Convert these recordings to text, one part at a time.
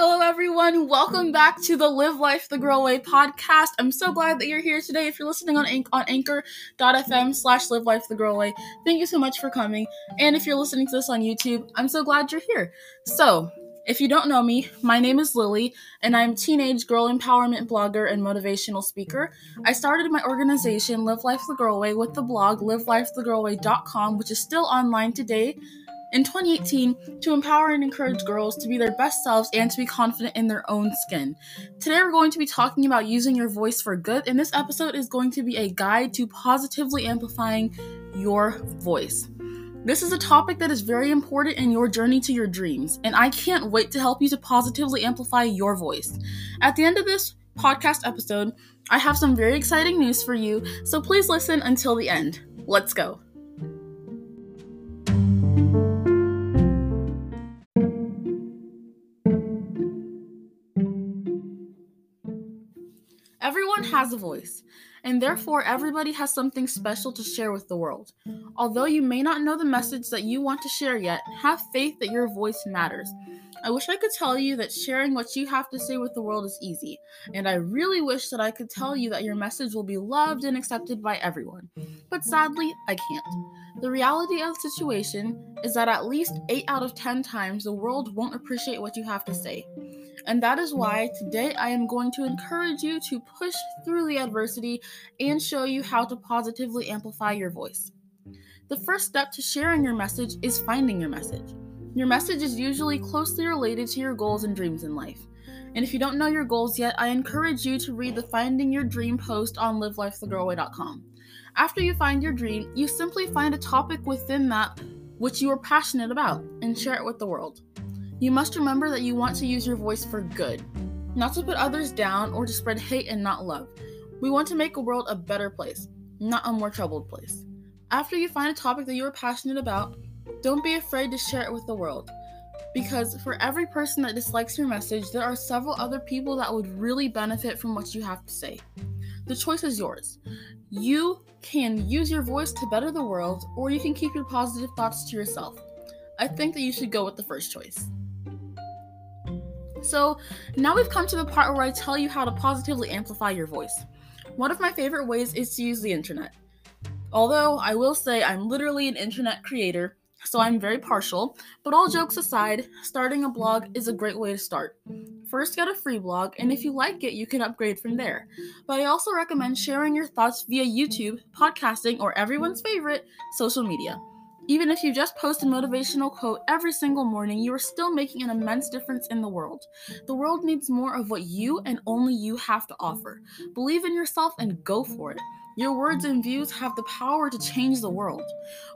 Hello, everyone. Welcome back to the Live Life the Girl Way podcast. I'm so glad that you're here today. If you're listening on, Anch- on anchor.fm slash live life the girl way, thank you so much for coming. And if you're listening to this on YouTube, I'm so glad you're here. So, if you don't know me, my name is Lily, and I'm a teenage girl empowerment blogger and motivational speaker. I started my organization, Live Life the Girl Way, with the blog livelifethegirlway.com, which is still online today in 2018 to empower and encourage girls to be their best selves and to be confident in their own skin. Today, we're going to be talking about using your voice for good, and this episode is going to be a guide to positively amplifying your voice. This is a topic that is very important in your journey to your dreams, and I can't wait to help you to positively amplify your voice. At the end of this podcast episode, I have some very exciting news for you, so please listen until the end. Let's go. Everyone mm-hmm. has a voice, and therefore everybody has something special to share with the world. Although you may not know the message that you want to share yet, have faith that your voice matters. I wish I could tell you that sharing what you have to say with the world is easy, and I really wish that I could tell you that your message will be loved and accepted by everyone. But sadly, I can't. The reality of the situation is that at least 8 out of 10 times the world won't appreciate what you have to say. And that is why today I am going to encourage you to push through the adversity and show you how to positively amplify your voice. The first step to sharing your message is finding your message. Your message is usually closely related to your goals and dreams in life. And if you don't know your goals yet, I encourage you to read the Finding Your Dream post on livelifethegirlway.com. After you find your dream, you simply find a topic within that which you are passionate about and share it with the world. You must remember that you want to use your voice for good, not to put others down or to spread hate and not love. We want to make a world a better place, not a more troubled place. After you find a topic that you are passionate about, don't be afraid to share it with the world. Because for every person that dislikes your message, there are several other people that would really benefit from what you have to say. The choice is yours. You can use your voice to better the world, or you can keep your positive thoughts to yourself. I think that you should go with the first choice. So, now we've come to the part where I tell you how to positively amplify your voice. One of my favorite ways is to use the internet. Although I will say I'm literally an internet creator, so I'm very partial, but all jokes aside, starting a blog is a great way to start. First, get a free blog, and if you like it, you can upgrade from there. But I also recommend sharing your thoughts via YouTube, podcasting, or everyone's favorite, social media. Even if you just post a motivational quote every single morning, you are still making an immense difference in the world. The world needs more of what you and only you have to offer. Believe in yourself and go for it. Your words and views have the power to change the world.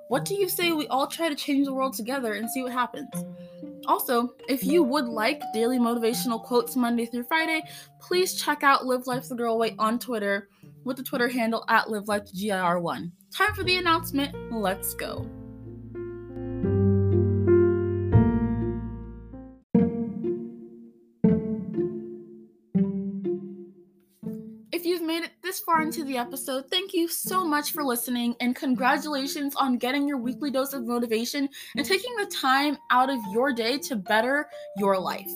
What do you say we all try to change the world together and see what happens? Also, if you would like daily motivational quotes Monday through Friday, please check out Live Life the Girl Way on Twitter with the Twitter handle at Live Life GIR1. Time for the announcement. Let's go. This far into the episode, thank you so much for listening and congratulations on getting your weekly dose of motivation and taking the time out of your day to better your life.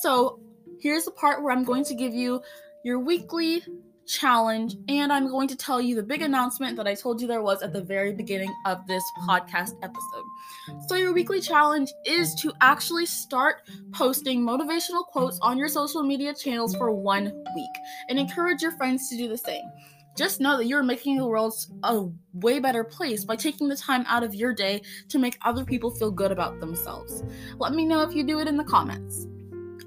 So, here's the part where I'm going to give you your weekly challenge, mm-hmm. and I'm going to tell you the big announcement that I told you there was at the very beginning of this mm-hmm. podcast episode. So, your weekly challenge is to actually start posting motivational quotes on your social media channels for one week and encourage your friends to do the same. Just know that you're making the world a way better place by taking the time out of your day to make other people feel good about themselves. Let me know if you do it in the comments.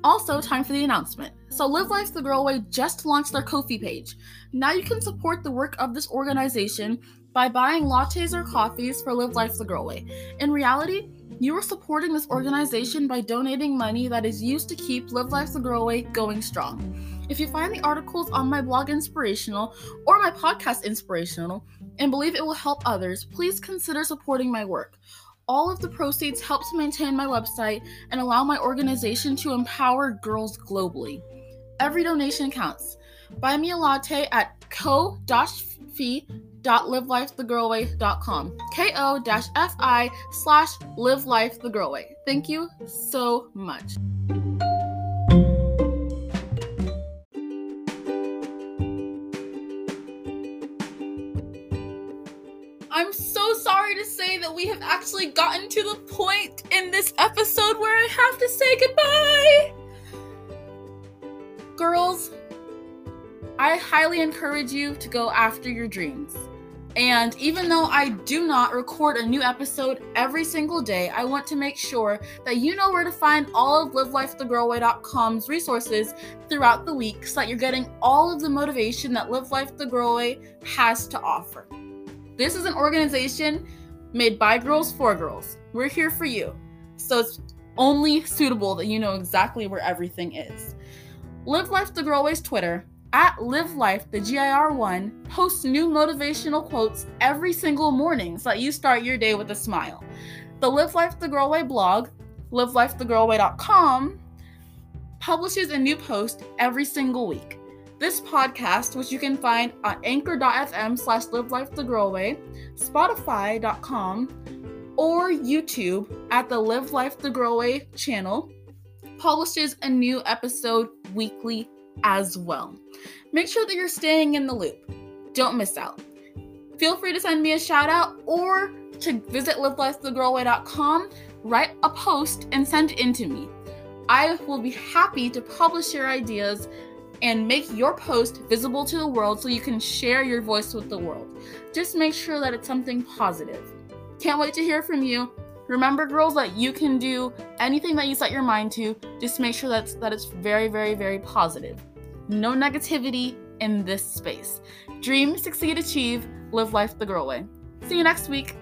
Also, time for the announcement. So, Live Life the Girl Way just launched their Ko-fi page. Now you can support the work of this organization by buying lattes or coffees for Live Life the Girl Way. In reality, you are supporting this organization by donating money that is used to keep Live Life the Girl Way going strong. If you find the articles on my blog inspirational or my podcast inspirational and believe it will help others, please consider supporting my work. All of the proceeds help to maintain my website and allow my organization to empower girls globally. Every donation counts. Buy me a latte at ko-fi.livelifethegirlway.com. K-O-F-I slash live life the girl way. Thank you so much. Actually gotten to the point in this episode where I have to say goodbye. Girls, I highly encourage you to go after your dreams. And even though I do not record a new episode every single day, I want to make sure that you know where to find all of livelifethegirlway.com's resources throughout the week so that you're getting all of the motivation that Live Life the Girl Way has to offer. This is an organization made by girls for girls. We're here for you. So it's only suitable that you know exactly where everything is. Live Life the Girl Way's Twitter at Live Life, the GIR1 posts new motivational quotes every single morning so that you start your day with a smile. The Live Life the Girl Way blog, livelifethegirlway.com, publishes a new post every single week. This podcast, which you can find on anchor.fm slash live life the girl way, spotify.com, or YouTube at the Live Life the Girl Way channel, publishes a new episode weekly as well. Make sure that you're staying in the loop. Don't miss out. Feel free to send me a shout out or to visit livelifethegirlway.com, write a post, and send it in to me. I will be happy to publish your ideas and make your post visible to the world so you can share your voice with the world. Just make sure that it's something positive. Can't wait to hear from you. Remember, girls, that you can do anything that you set your mind to. Just make sure that's that it's very, very, very positive. No negativity in this space. Dream, succeed, achieve, live life the girl way. See you next week.